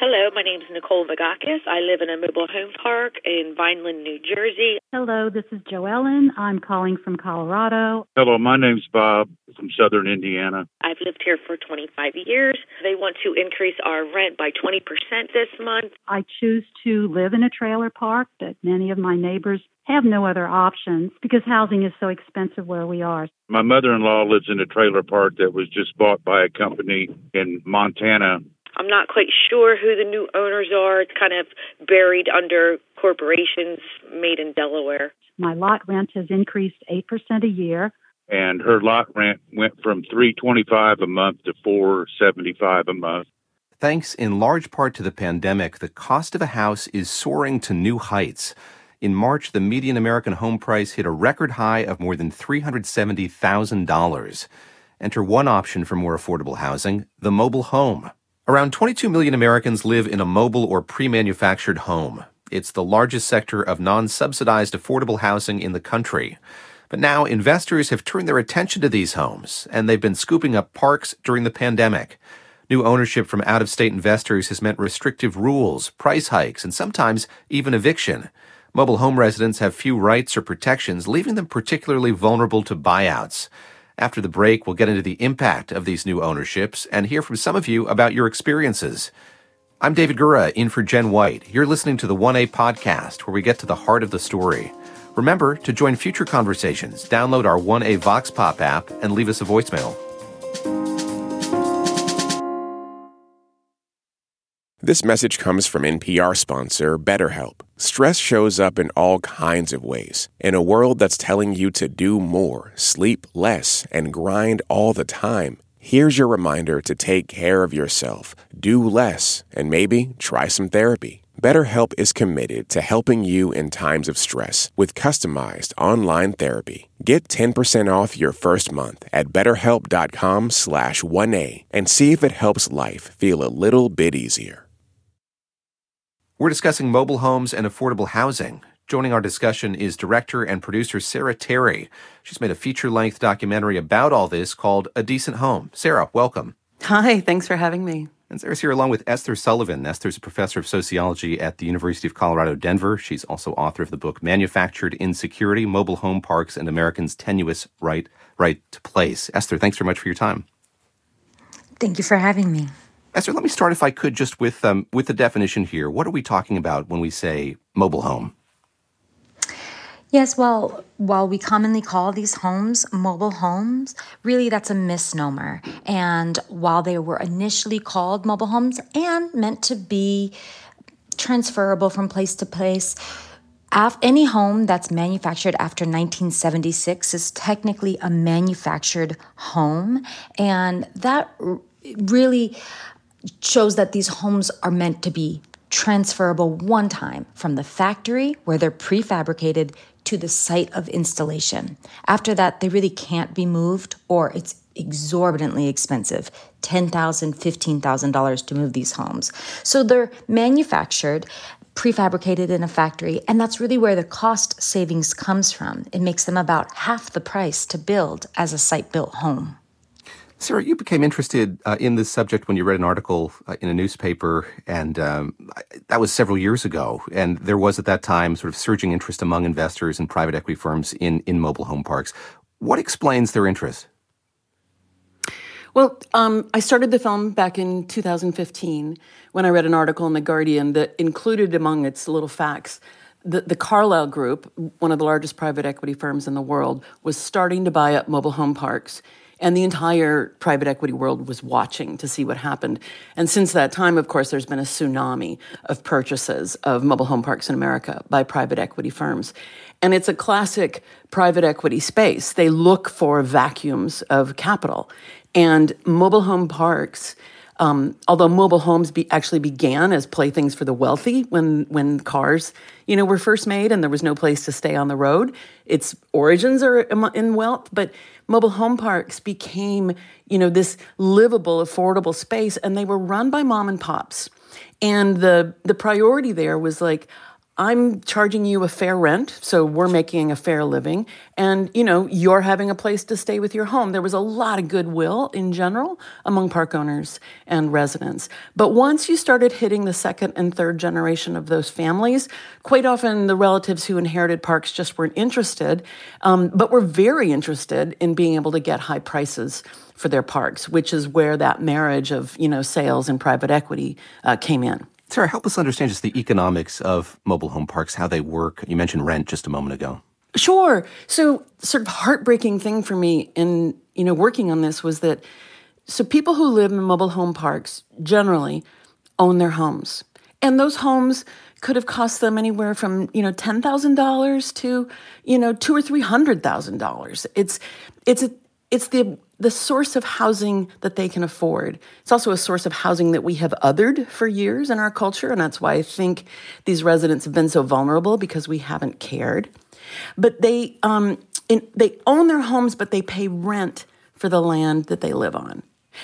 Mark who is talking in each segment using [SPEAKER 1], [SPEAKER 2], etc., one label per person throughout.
[SPEAKER 1] Hello, my name is Nicole Vagakis. I live in a mobile home park in Vineland, New Jersey.
[SPEAKER 2] Hello, this is Joellen. I'm calling from Colorado.
[SPEAKER 3] Hello, my name's Bob from Southern Indiana.
[SPEAKER 1] I've lived here for 25 years. They want to increase our rent by 20% this month.
[SPEAKER 2] I choose to live in a trailer park, but many of my neighbors have no other options because housing is so expensive where we are.
[SPEAKER 3] My mother in law lives in a trailer park that was just bought by a company in Montana
[SPEAKER 1] I'm not quite sure who the new owners are. It's kind of buried under corporations made in Delaware.
[SPEAKER 2] My lot rent has increased 8% a year.
[SPEAKER 3] And her lot rent went from 325 a month to 475 a month.
[SPEAKER 4] Thanks in large part to the pandemic, the cost of a house is soaring to new heights. In March, the median American home price hit a record high of more than $370,000. Enter one option for more affordable housing, the mobile home. Around 22 million Americans live in a mobile or pre manufactured home. It's the largest sector of non subsidized affordable housing in the country. But now investors have turned their attention to these homes, and they've been scooping up parks during the pandemic. New ownership from out of state investors has meant restrictive rules, price hikes, and sometimes even eviction. Mobile home residents have few rights or protections, leaving them particularly vulnerable to buyouts. After the break, we'll get into the impact of these new ownerships and hear from some of you about your experiences. I'm David Gura, in for Jen White. You're listening to the 1A podcast, where we get to the heart of the story. Remember to join future conversations, download our 1A Vox Pop app, and leave us a voicemail.
[SPEAKER 5] This message comes from NPR sponsor BetterHelp. Stress shows up in all kinds of ways. In a world that's telling you to do more, sleep less, and grind all the time, here's your reminder to take care of yourself, do less, and maybe try some therapy. BetterHelp is committed to helping you in times of stress with customized online therapy. Get 10% off your first month at betterhelp.com slash 1A and see if it helps life feel a little bit easier.
[SPEAKER 4] We're discussing mobile homes and affordable housing. Joining our discussion is director and producer Sarah Terry. She's made a feature length documentary about all this called A Decent Home. Sarah, welcome.
[SPEAKER 6] Hi, thanks for having me.
[SPEAKER 4] And Sarah's here along with Esther Sullivan. Esther's a professor of sociology at the University of Colorado, Denver. She's also author of the book Manufactured Insecurity Mobile Home Parks and Americans' Tenuous Right, right to Place. Esther, thanks very much for your time.
[SPEAKER 7] Thank you for having me.
[SPEAKER 4] Esther, let me start, if I could, just with um, with the definition here. What are we talking about when we say mobile home?
[SPEAKER 7] Yes, well, while we commonly call these homes mobile homes, really that's a misnomer. And while they were initially called mobile homes and meant to be transferable from place to place, any home that's manufactured after 1976 is technically a manufactured home. And that really shows that these homes are meant to be transferable one time from the factory where they're prefabricated to the site of installation. After that, they really can't be moved or it's exorbitantly expensive $10,000, $15,000 to move these homes. So they're manufactured prefabricated in a factory and that's really where the cost savings comes from it makes them about half the price to build as a site built home
[SPEAKER 4] Sarah, you became interested uh, in this subject when you read an article uh, in a newspaper, and um, that was several years ago. And there was at that time sort of surging interest among investors and private equity firms in, in mobile home parks. What explains their interest?
[SPEAKER 6] Well, um, I started the film back in 2015 when I read an article in The Guardian that included among its little facts the, the Carlyle Group, one of the largest private equity firms in the world, was starting to buy up mobile home parks and the entire private equity world was watching to see what happened. And since that time, of course, there's been a tsunami of purchases of mobile home parks in America by private equity firms. And it's a classic private equity space. They look for vacuums of capital. And mobile home parks, um, although mobile homes be, actually began as playthings for the wealthy when when cars, you know, were first made and there was no place to stay on the road, its origins are in wealth. But mobile home parks became, you know, this livable, affordable space, and they were run by mom and pops. And the the priority there was like, I'm charging you a fair rent, so we're making a fair living, and you know you're having a place to stay with your home. There was a lot of goodwill in general among park owners and residents. But once you started hitting the second and third generation of those families, quite often the relatives who inherited parks just weren't interested, um, but were very interested in being able to get high prices for their parks, which is where that marriage of you know sales and private equity uh, came in.
[SPEAKER 4] Sarah, help us understand just the economics of mobile home parks, how they work. You mentioned rent just a moment ago.
[SPEAKER 6] Sure. So, sort of heartbreaking thing for me in you know working on this was that so people who live in mobile home parks generally own their homes, and those homes could have cost them anywhere from you know ten thousand dollars to you know two or three hundred thousand dollars. It's it's a it's the the source of housing that they can afford. It's also a source of housing that we have othered for years in our culture, and that's why I think these residents have been so vulnerable because we haven't cared. But they um, in, they own their homes, but they pay rent for the land that they live on.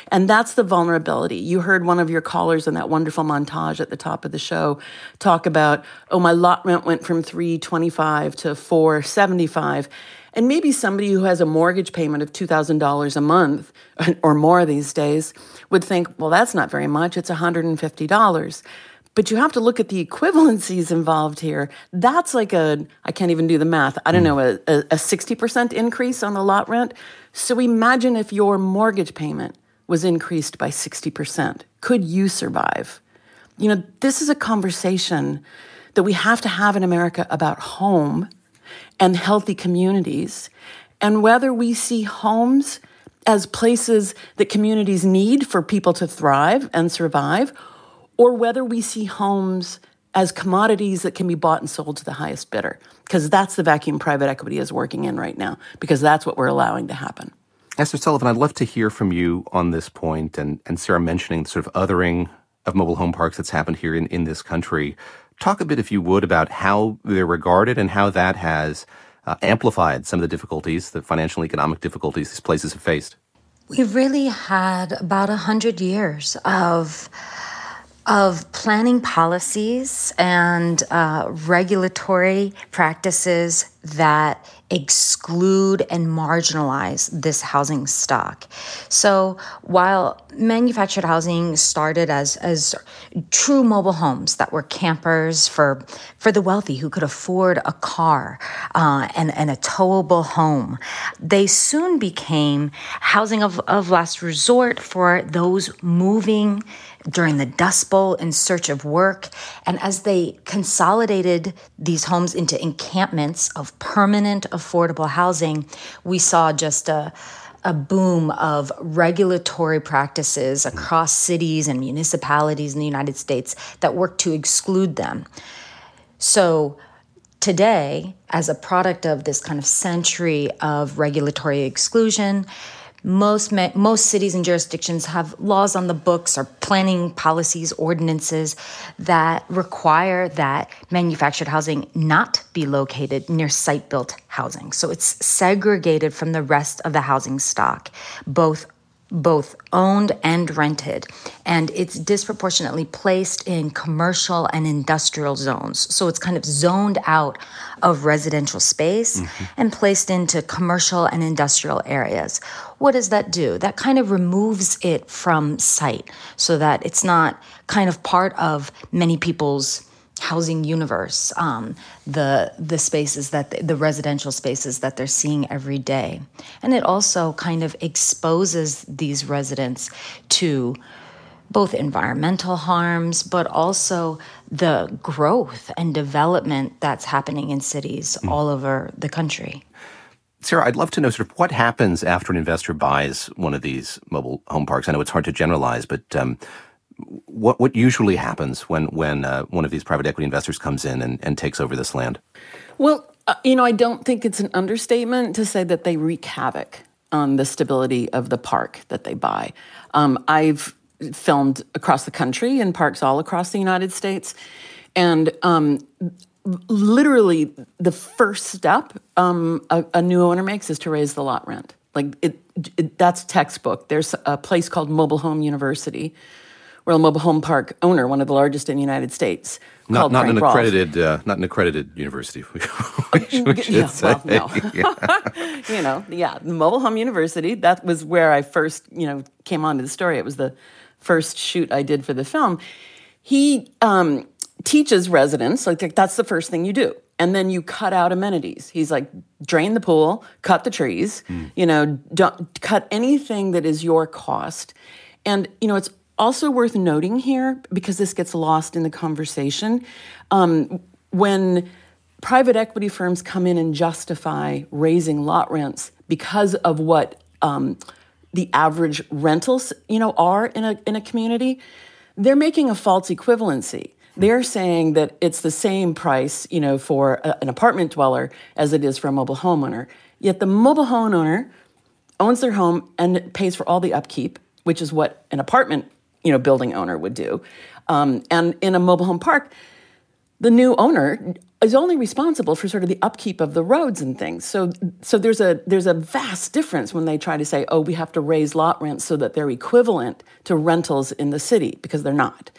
[SPEAKER 6] And that's the vulnerability. You heard one of your callers in that wonderful montage at the top of the show talk about, oh, my lot rent went from 325 to 475. And maybe somebody who has a mortgage payment of $2,000 a month or more these days would think, well, that's not very much. It's $150. But you have to look at the equivalencies involved here. That's like a, I can't even do the math, I don't hmm. know, a, a, a 60% increase on the lot rent. So imagine if your mortgage payment was increased by 60%. Could you survive? You know, this is a conversation that we have to have in America about home and healthy communities, and whether we see homes as places that communities need for people to thrive and survive, or whether we see homes as commodities that can be bought and sold to the highest bidder, because that's the vacuum private equity is working in right now, because that's what we're allowing to happen.
[SPEAKER 4] Esther Sullivan, I'd love to hear from you on this point, and, and Sarah mentioning the sort of othering of mobile home parks that's happened here in, in this country. Talk a bit, if you would, about how they're regarded and how that has uh, amplified some of the difficulties, the financial and economic difficulties these places have faced.
[SPEAKER 7] We've really had about a hundred years of of planning policies and uh, regulatory practices that exclude and marginalize this housing stock. So while manufactured housing started as as true mobile homes that were campers for for the wealthy who could afford a car uh, and and a towable home, they soon became housing of, of last resort for those moving during the Dust Bowl in search of work. And as they consolidated these homes into encampments of permanent affordable housing, we saw just a a boom of regulatory practices across cities and municipalities in the United States that work to exclude them. So, today, as a product of this kind of century of regulatory exclusion, most most cities and jurisdictions have laws on the books or planning policies, ordinances that require that manufactured housing not be located near site-built housing. So it's segregated from the rest of the housing stock, both both owned and rented, and it's disproportionately placed in commercial and industrial zones. So it's kind of zoned out of residential space mm-hmm. and placed into commercial and industrial areas. What does that do? That kind of removes it from sight so that it's not kind of part of many people's housing universe, um, the the spaces that the, the residential spaces that they're seeing every day, and it also kind of exposes these residents to both environmental harms, but also the growth and development that's happening in cities mm. all over the country.
[SPEAKER 4] Sarah, I'd love to know sort of what happens after an investor buys one of these mobile home parks. I know it's hard to generalize, but um, what what usually happens when when uh, one of these private equity investors comes in and, and takes over this land?
[SPEAKER 6] Well, uh, you know, I don't think it's an understatement to say that they wreak havoc on the stability of the park that they buy. Um, I've filmed across the country in parks all across the United States, and um, literally the first step um, a, a new owner makes is to raise the lot rent. Like it, it, that's textbook. There's a place called Mobile Home University we're mobile home park owner, one of the largest in the United States.
[SPEAKER 4] Not, not an accredited, uh, not an accredited university. we we should
[SPEAKER 6] yeah,
[SPEAKER 4] say.
[SPEAKER 6] well, no. you know, yeah, the Mobile Home University. That was where I first, you know, came onto the story. It was the first shoot I did for the film. He um, teaches residents like that's the first thing you do, and then you cut out amenities. He's like, drain the pool, cut the trees, you know, don't cut anything that is your cost, and you know, it's also worth noting here because this gets lost in the conversation. Um, when private equity firms come in and justify raising lot rents because of what um, the average rentals, you know, are in a in a community, they're making a false equivalency. They're saying that it's the same price, you know, for a, an apartment dweller as it is for a mobile homeowner. Yet the mobile homeowner owns their home and pays for all the upkeep, which is what an apartment, you know, building owner would do. Um, and in a mobile home park, the new owner is only responsible for sort of the upkeep of the roads and things. So so there's a there's a vast difference when they try to say, "Oh, we have to raise lot rents so that they're equivalent to rentals in the city," because they're not.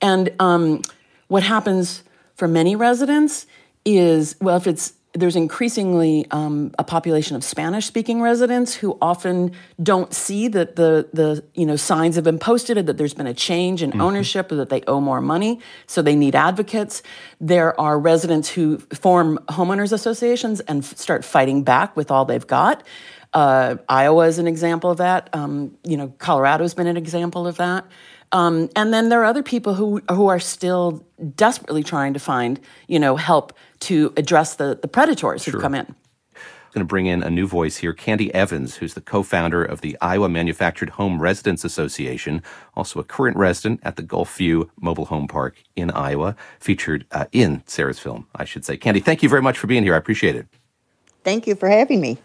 [SPEAKER 6] And um, what happens for many residents is, well, if it's there's increasingly um, a population of Spanish-speaking residents who often don't see that the the you know signs have been posted that there's been a change in ownership or that they owe more money, so they need advocates. There are residents who form homeowners associations and f- start fighting back with all they've got. Uh, Iowa is an example of that. Um, you know, Colorado's been an example of that. Um, and then there are other people who who are still desperately trying to find you know help to address the the predators who've come in.
[SPEAKER 4] I'm going to bring in a new voice here, Candy Evans, who's the co-founder of the Iowa Manufactured Home Residents Association, also a current resident at the Golfview Mobile Home Park in Iowa, featured uh, in Sarah's film, I should say. Candy, thank you very much for being here. I appreciate it.
[SPEAKER 8] Thank you for having me.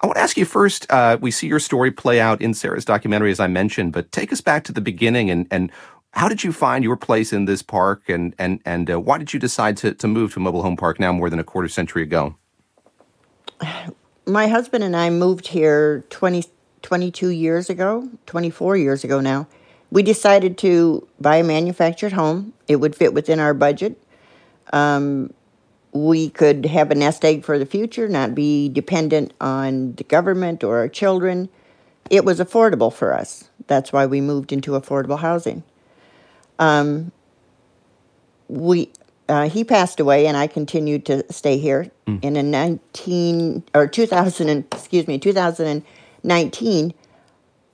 [SPEAKER 4] I want to ask you first. Uh, we see your story play out in Sarah's documentary, as I mentioned, but take us back to the beginning and and how did you find your place in this park, and and and uh, why did you decide to to move to mobile home park now more than a quarter century ago?
[SPEAKER 8] My husband and I moved here 20, 22 years ago, 24 years ago now. We decided to buy a manufactured home. It would fit within our budget. Um, we could have a nest egg for the future, not be dependent on the government or our children. It was affordable for us. That's why we moved into affordable housing. Um, we uh, he passed away, and I continued to stay here. And in nineteen or two thousand and excuse me, two thousand and nineteen,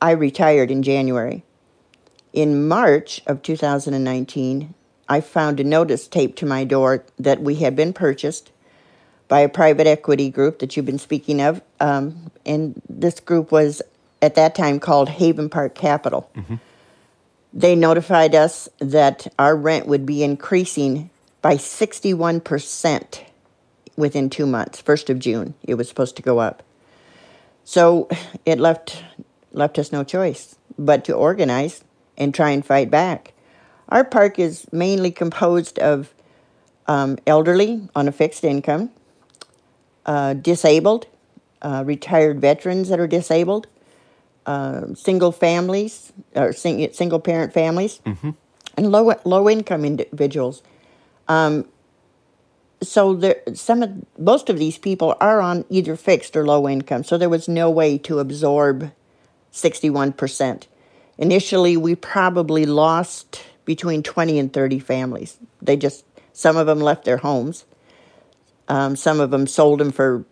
[SPEAKER 8] I retired in January. In March of two thousand and nineteen, I found a notice taped to my door that we had been purchased by a private equity group that you've been speaking of, um, and this group was at that time called Haven Park Capital. They notified us that our rent would be increasing by 61% within two months. First of June, it was supposed to go up. So it left left us no choice but to organize and try and fight back. Our park is mainly composed of um, elderly on a fixed income, uh, disabled, uh, retired veterans that are disabled, uh, single families or sing, single parent families, and low low income individuals. Um, so there, some of most of these people are on either fixed or low income. So there was no way to absorb sixty one percent. Initially, we probably lost between twenty and thirty families. They just some of them left their homes. Um, some of them sold them for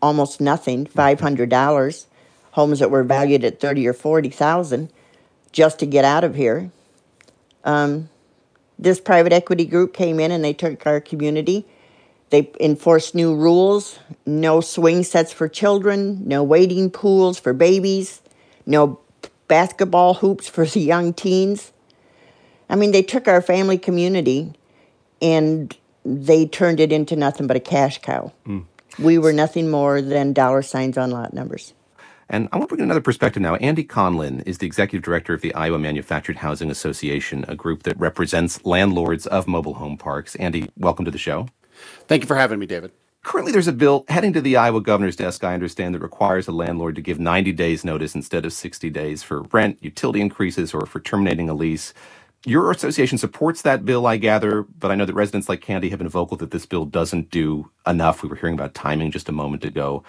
[SPEAKER 8] almost nothing, five hundred dollars. Homes that were valued at thirty or forty thousand, just to get out of here. Um, this private equity group came in and they took our community. They enforced new rules no swing sets for children, no wading pools for babies, no basketball hoops for the young teens. I mean, they took our family community and they turned it into nothing but a cash cow. We were nothing more than dollar signs on lot numbers.
[SPEAKER 4] And I want to bring another perspective now. Andy Conlin is the executive director of the Iowa Manufactured Housing Association, a group that represents landlords of mobile home parks. Andy, welcome to the show.
[SPEAKER 9] Thank you for having me, David.
[SPEAKER 4] Currently, there's a bill heading to the Iowa governor's desk, I understand, that requires a landlord to give 90 days notice instead of 60 days for rent, utility increases, or for terminating a lease. Your association supports that bill, I gather, but I know that residents like Candy have been vocal that this bill doesn't do enough. We were hearing about timing just a moment ago.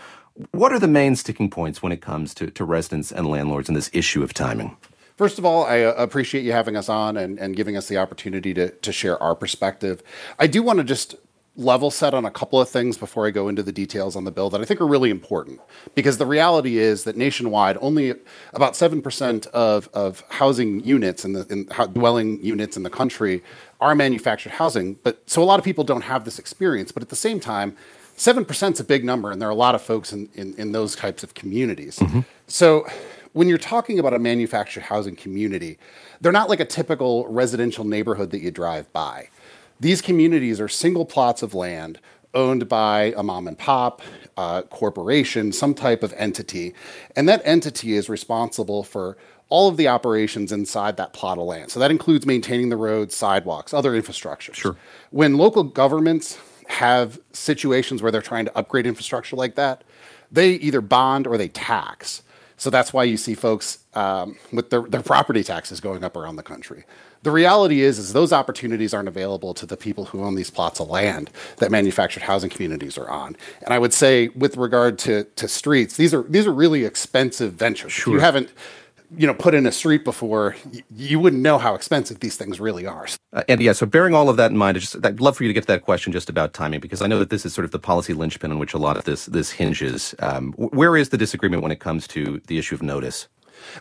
[SPEAKER 4] What are the main sticking points when it comes to, to residents and landlords in this issue of timing?
[SPEAKER 9] First of all, I uh, appreciate you having us on and, and giving us the opportunity to, to share our perspective. I do want to just level set on a couple of things before I go into the details on the bill that I think are really important. Because the reality is that nationwide, only about 7% of, of housing units and in dwelling units in the country are manufactured housing. But so a lot of people don't have this experience. But at the same time, 7% is a big number, and there are a lot of folks in, in, in those types of communities. Mm-hmm. So when you're talking about a manufactured housing community, they're not like a typical residential neighborhood that you drive by. These communities are single plots of land owned by a mom and pop, uh, corporation, some type of entity. And that entity is responsible for all of the operations inside that plot of land. So that includes maintaining the roads, sidewalks, other infrastructure.
[SPEAKER 4] Sure.
[SPEAKER 9] When local governments have situations where they're trying to upgrade infrastructure like that, they either bond or they tax. So that's why you see folks um, with their, their property taxes going up around the country. The reality is, is those opportunities aren't available to the people who own these plots of land that manufactured housing communities are on. And I would say, with regard to, to streets, these are these are really expensive ventures.
[SPEAKER 4] Sure.
[SPEAKER 9] If you haven't you know put in a street before you wouldn't know how expensive these things really are
[SPEAKER 4] uh, and yeah so bearing all of that in mind just, i'd love for you to get to that question just about timing because i know that this is sort of the policy linchpin on which a lot of this this hinges um, where is the disagreement when it comes to the issue of notice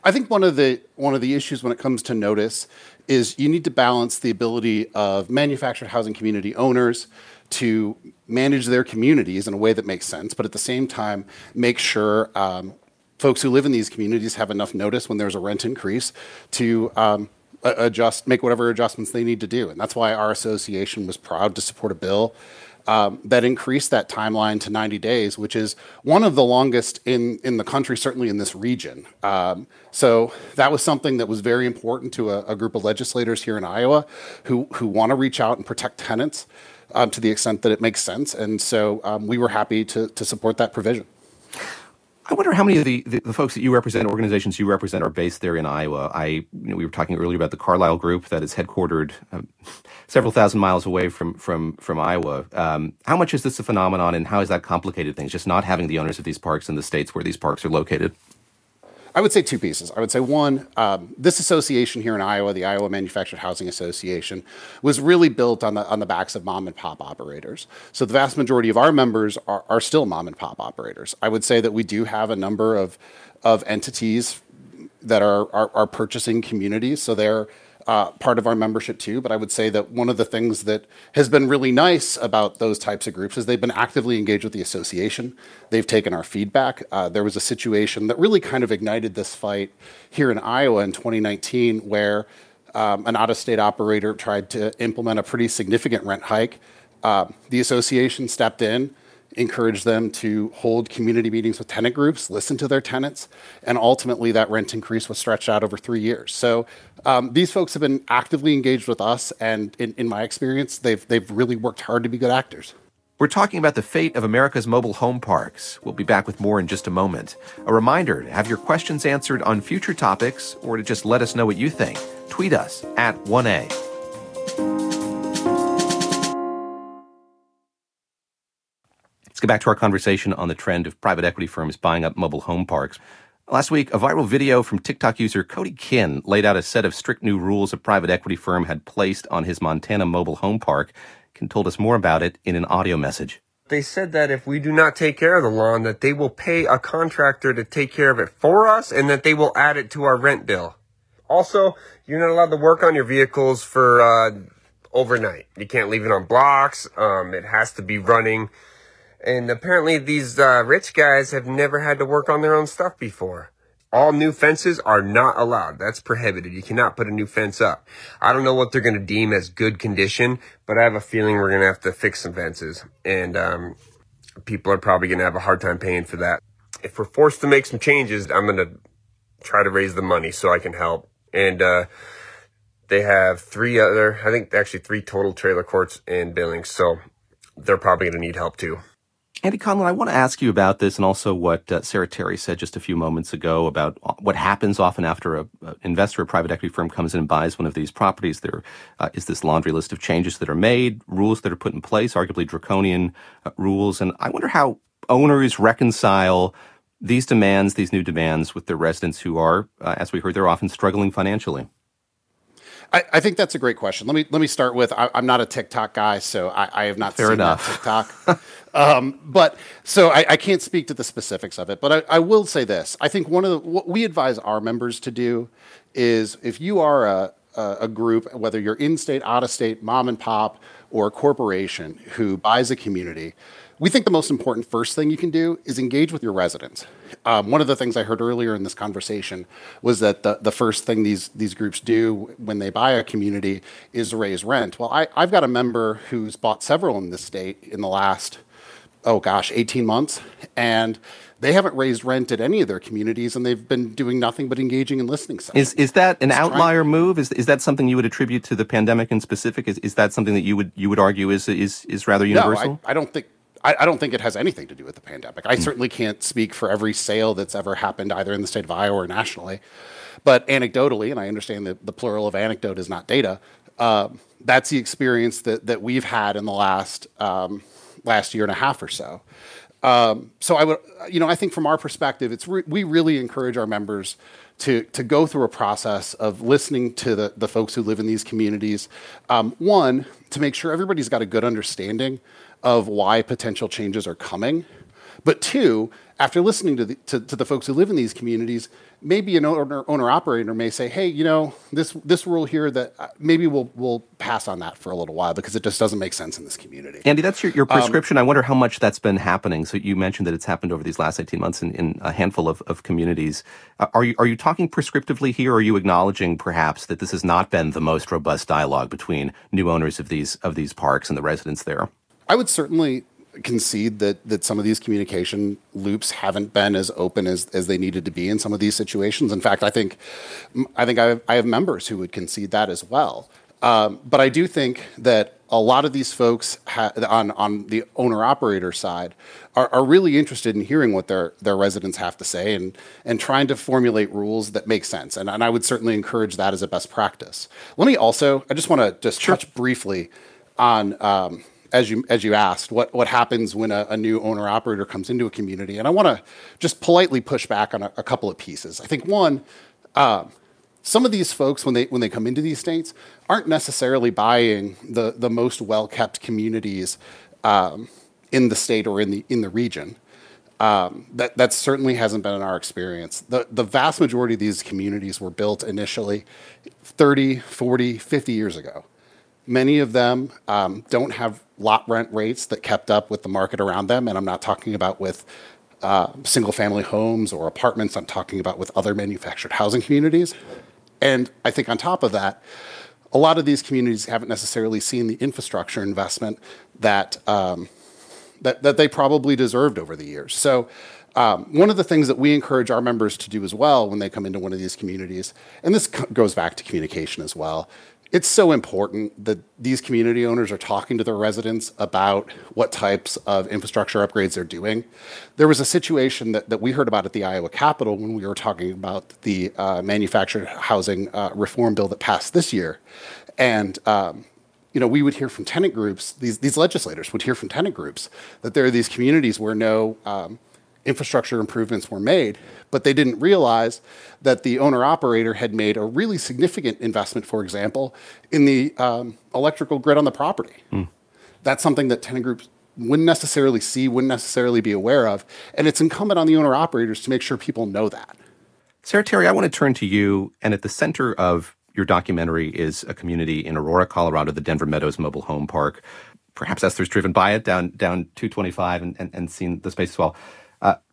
[SPEAKER 9] I think one of the one of the issues when it comes to notice is you need to balance the ability of manufactured housing community owners to manage their communities in a way that makes sense, but at the same time make sure um, folks who live in these communities have enough notice when there's a rent increase to um, adjust, make whatever adjustments they need to do. And that's why our association was proud to support a bill um, that increased that timeline to 90 days, which is one of the longest in, in the country, certainly in this region. Um, so that was something that was very important to a, a, group of legislators here in Iowa who, who want to reach out and protect tenants um, to the extent that it makes sense. And so um, we were happy to, to support that provision.
[SPEAKER 4] I wonder how many of the, the, the, folks that you represent, organizations you represent, are based there in Iowa. I, you know, we were talking earlier about the Carlyle Group that is headquartered um, several thousand miles away from from from Iowa. Um, how much is this a phenomenon, and how has that complicated things? Just not having the owners of these parks in the states where these parks are located.
[SPEAKER 9] I would say two pieces. I would say one, um, this association here in Iowa, the Iowa Manufactured Housing Association, was really built on the on the backs of mom and pop operators. So the vast majority of our members are, are still mom and pop operators. I would say that we do have a number of of entities that are are, are purchasing communities. So they're uh, part of our membership too. But I would say that one of the things that has been really nice about those types of groups is they've been actively engaged with the association. They've taken our feedback. Uh, there was a situation that really kind of ignited this fight here in Iowa in 2019 where um, an out of state operator tried to implement a pretty significant rent hike. Uh, the association stepped in encourage them to hold community meetings with tenant groups, listen to their tenants, and ultimately that rent increase was stretched out over three years. So um, these folks have been actively engaged with us, and in, in my experience, they've they've really worked hard to be good actors.
[SPEAKER 4] We're talking about the fate of America's mobile home parks. We'll be back with more in just a moment. A reminder to have your questions answered on future topics or to just let us know what you think. Tweet us at 1A. Get back to our conversation on the trend of private equity firms buying up mobile home parks. Last week, a viral video from TikTok user Cody Kinn laid out a set of strict new rules a private equity firm had placed on his Montana mobile home park. Kinn told us more about it in an audio message.
[SPEAKER 10] They said that if we do not take care of the lawn, that they will pay a contractor to take care of it for us and that they will add it to our rent bill. Also, you're not allowed to work on your vehicles for uh, overnight. You can't leave it on blocks. Um, it has to be running and apparently these uh, rich guys have never had to work on their own stuff before. All new fences are not allowed. That's prohibited. You cannot put a new fence up. I don't know what they're going to deem as good condition, but I have a feeling we're going to have to fix some fences. And um, people are probably going to have a hard time paying for that. If we're forced to make some changes, I'm going to try to raise the money so I can help. And uh, they have three other, I think actually three total trailer courts in Billings. So they're probably going to need help too.
[SPEAKER 4] Andy Conlin, I want to ask you about this and also what uh, Sarah Terry said just a few moments ago about uh, what happens often after an investor, a private equity firm comes in and buys one of these properties. There uh, is this laundry list of changes that are made, rules that are put in place, arguably draconian uh, rules. And I wonder how owners reconcile these demands, these new demands with their residents who are, uh, as we heard, they're often struggling financially.
[SPEAKER 9] I, I, think that's a great question. Let me let me start with I, am not a TikTok guy, so I, I have not
[SPEAKER 4] Fair
[SPEAKER 9] seen
[SPEAKER 4] enough.
[SPEAKER 9] TikTok. um, but so I, I, can't speak to the specifics of it. But I, will say this: I think one of the, what we advise our members to do is if you are a a group, whether you're in state, out of state, mom and pop, or a corporation who buys a community, we think the most important first thing you can do is engage with your residents. Um, one of the things I heard earlier in this conversation was that the, the first thing these, these groups do when they buy a community is raise rent. Well, I, I've got a member who's bought several in this state in the last, oh gosh, 18 months. And they haven't raised rent at any of their communities, and they've been doing nothing but engaging and listening sessions.
[SPEAKER 4] Is is that an it's outlier trying. move? Is is that something you would attribute to the pandemic in specific? Is is that something that you would you would argue is is is rather universal?
[SPEAKER 9] No, I, I don't think I, I, don't think it has anything to do with the pandemic. I mm. certainly can't speak for every sale that's ever happened either in the state of Iowa or nationally. But anecdotally, and I understand that the plural of anecdote is not data, uh, that's the experience that, that we've had in the last, um, last year and a half or so. Um, so I would, you know, I think from our perspective, it's re- we really encourage our members to to go through a process of listening to the the folks who live in these communities. Um, one, to make sure everybody's got a good understanding of why potential changes are coming. But two, after listening to the, to, to the folks who live in these communities, maybe an owner, owner operator may say, hey, you know, this, this rule here that uh, maybe we'll, we'll pass on that for a little while because it just doesn't make sense in this community.
[SPEAKER 4] Andy, that's your, your um, prescription. Um, I wonder how much that's been happening. So you mentioned that it's happened over these last 18 months in, in a handful of, of communities. Uh, are, you, are you talking prescriptively here? Or are you acknowledging perhaps that this has not been the most robust dialogue between new owners of these, of these parks and the residents there?
[SPEAKER 9] I would certainly concede that that some of these communication loops haven't been as open as, as they needed to be in some of these situations. In fact, I think I think I have, I have members who would concede that as well. Um, but I do think that a lot of these folks ha- on on the owner operator side are, are really interested in hearing what their their residents have to say and and trying to formulate rules that make sense. And, and I would certainly encourage that as a best practice. Let me also I just want to just sure. touch briefly on um, as you as you asked, what what happens when a, a new owner operator comes into a community? And I want to just politely push back on a, a, couple of pieces. I think one, uh, some of these folks when they when they come into these states aren't necessarily buying the the most well kept communities um, in the state or in the in the region. Um, that that certainly hasn't been in our experience. The the vast majority of these communities were built initially 30, 40, 50 years ago. Many of them um, don't have lot rent rates that kept up with the market around them. And I'm not talking about with uh, single family homes or apartments, I'm talking about with other manufactured housing communities. And I think on top of that, a lot of these communities haven't necessarily seen the infrastructure investment that, um, that, that they probably deserved over the years. So, um, one of the things that we encourage our members to do as well when they come into one of these communities, and this goes back to communication as well, it's so important that these community owners are talking to their residents about what types of infrastructure upgrades they're doing. There was a situation that, that we heard about at the Iowa Capitol when we were talking about the uh, manufactured housing uh, reform bill that passed this year. And um, you know, we would hear from tenant groups, these, these legislators would hear from tenant groups that there are these communities where no um, infrastructure improvements were made, but they didn't realize that the owner operator had made a really significant investment, for example, in the um, electrical grid on the property. Mm. That's something that tenant groups wouldn't necessarily see, wouldn't necessarily be aware of. And it's incumbent on the owner operators to make sure people know that.
[SPEAKER 4] Sarah Terry, I want to turn to you. And at the center of your documentary is a community in Aurora, Colorado, the Denver Meadows Mobile Home Park. Perhaps Esther's driven by it down down 225 and, and, and seen the space as well.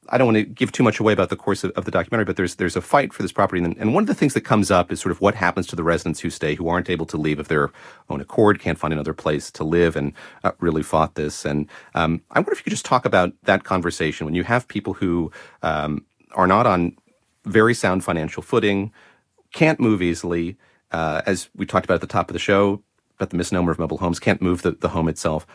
[SPEAKER 4] I don't want to give too much away about the course of, of the documentary, but there's there's a fight for this property, and, and, one of the things that comes up is sort of what happens to the residents who stay, who aren't able to leave of their own accord, can't find another place to live, and uh, really fought this. And um, I wonder if you could just talk about that conversation when you have people who um, are not on very sound financial footing, can't move easily, uh, as we talked about at the top of the show about the misnomer of mobile homes, can't move the, the home itself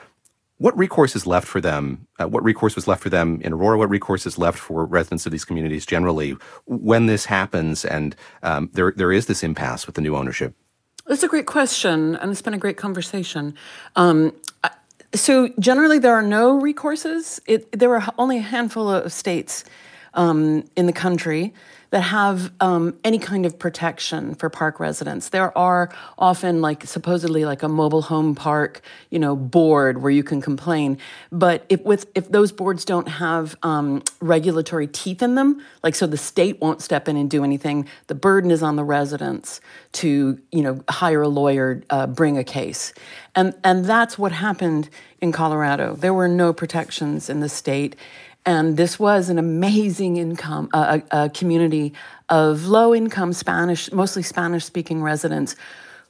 [SPEAKER 4] what recourse is left for them? Uh, what recourse was left for them in Aurora? What recourse is left for residents of these communities generally when this happens and um, there there is this impasse with the new ownership?
[SPEAKER 6] That's a great question, and it's been a great conversation. Um, so generally, there are no recourses. It, there are only a handful of states um, in the country that have um, any kind of protection for park residents. There are often like supposedly like a mobile home park, you know, board where you can complain. But if with if those boards don't have um, regulatory teeth in them, like so the state won't step in and do anything. The burden is on the residents to you know hire a lawyer, uh, bring a case, and and that's what happened in Colorado. There were no protections in the state. And this was an amazing income, uh, a, a community of low income Spanish, mostly Spanish speaking residents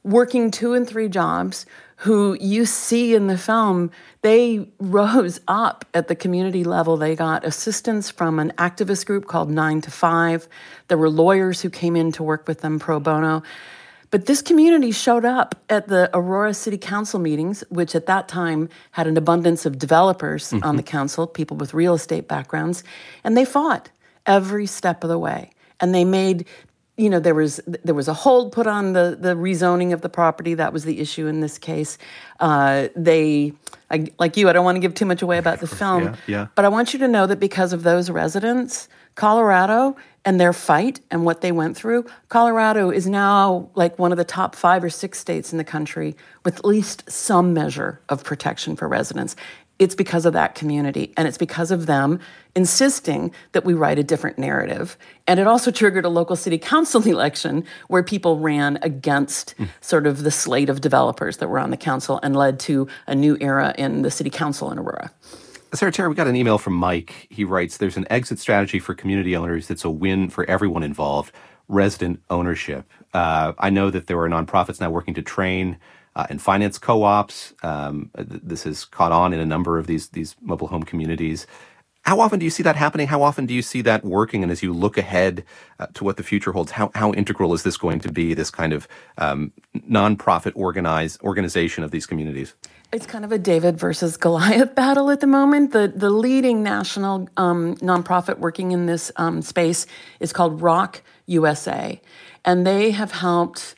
[SPEAKER 6] working two and three jobs who you see in the film, they rose up at the community level. They got assistance from an activist group called Nine to Five. There were lawyers who came in to work with them pro bono. But this community showed up at the Aurora City Council meetings, which at that time had an abundance of developers mm-hmm. on the council, people with real estate backgrounds, and they fought every step of the way. And they made you know there was there was a hold put on the the rezoning of the property that was the issue in this case uh, they I, like you i don't want to give too much away about the film
[SPEAKER 4] yeah, yeah.
[SPEAKER 6] but i want you to know that because of those residents colorado and their fight and what they went through, Colorado is now like one of the top five or six states in the country with at least some measure of protection for residents. It's because of that community, and it's because of them insisting that we write a different narrative. And it also triggered a local city council election where people ran against mm. sort of the slate of developers that were on the council and led to a new era in the city council in Aurora.
[SPEAKER 4] Sarah Terry, we got an email from Mike. He writes There's an exit strategy for community owners that's a win for everyone involved resident ownership. Uh, I know that there are nonprofits now working to train uh, and finance co ops. Um, this has caught on in a number of these, these mobile home communities. How often do you see that happening? How often do you see that working? And as you look ahead uh, to what the future holds, how, how integral is this going to be, this kind of um, nonprofit organized organization of these communities?
[SPEAKER 6] It's kind of a David versus Goliath battle at the moment. The the leading national um, nonprofit working in this um, space is called ROC USA, and they have helped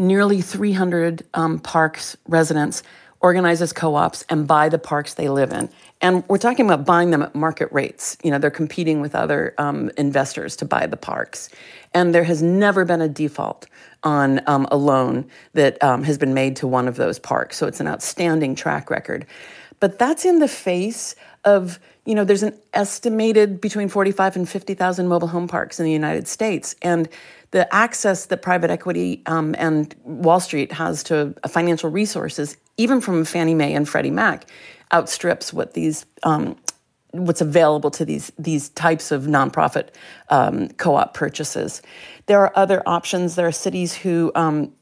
[SPEAKER 6] nearly 300 um, parks residents organize as co-ops and buy the parks they live in. And we're talking about buying them at market rates. You know, they're competing with other um, investors to buy the parks, and there has never been a default on um, a loan that um, has been made to one of those parks. So it's an outstanding track record. But that's in the face of, you know, there's an estimated between 45 and 50,000 mobile home parks in the United States. And the access that private equity um, and Wall Street has to financial resources, even from Fannie Mae and Freddie Mac, outstrips what these um, what's available to these these types of nonprofit um, co-op purchases. There are other options. There are cities who um,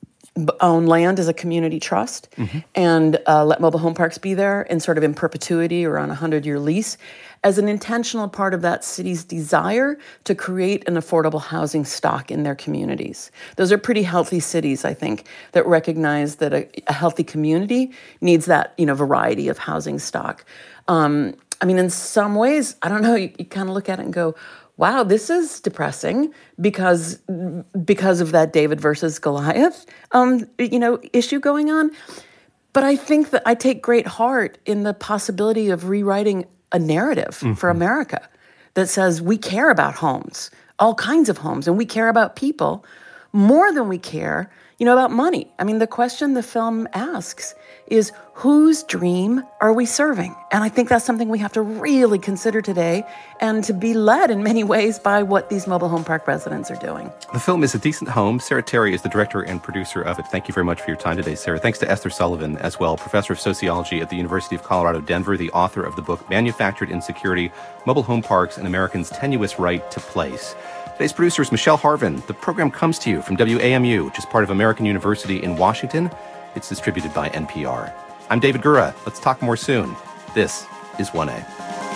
[SPEAKER 6] own land as a community trust mm-hmm. and uh, let mobile home parks be there in sort of in perpetuity or on a hundred year lease as an intentional part of that city's desire to create an affordable housing stock in their communities. Those are pretty healthy cities, I think, that recognize that a, a healthy community needs that you know variety of housing stock. Um, I mean, in some ways, I don't know, you, you kind of look at it and go, wow, this is depressing because because of that David versus Goliath, um, you know, issue going on. But I think that I take great heart in the possibility of rewriting a narrative mm-hmm. for America that says we care about homes, all kinds of homes, and we care about people more than we care, you know, about money. I mean, the question the film asks is whose dream are we serving? And I think that's something we have to really consider today and to be led in many ways by what these mobile home park residents are doing.
[SPEAKER 4] The film is A Decent Home. Sarah Terry is the director and producer of it. Thank you very much for your time today, Sarah. Thanks to Esther Sullivan as well, professor of sociology at the University of Colorado, Denver, the author of the book Manufactured Insecurity Mobile Home Parks and Americans' Tenuous Right to Place. Today's producer is Michelle Harvin. The program comes to you from WAMU, which is part of American University in Washington. It's distributed by NPR. I'm David Gura. Let's talk more soon. This is 1A.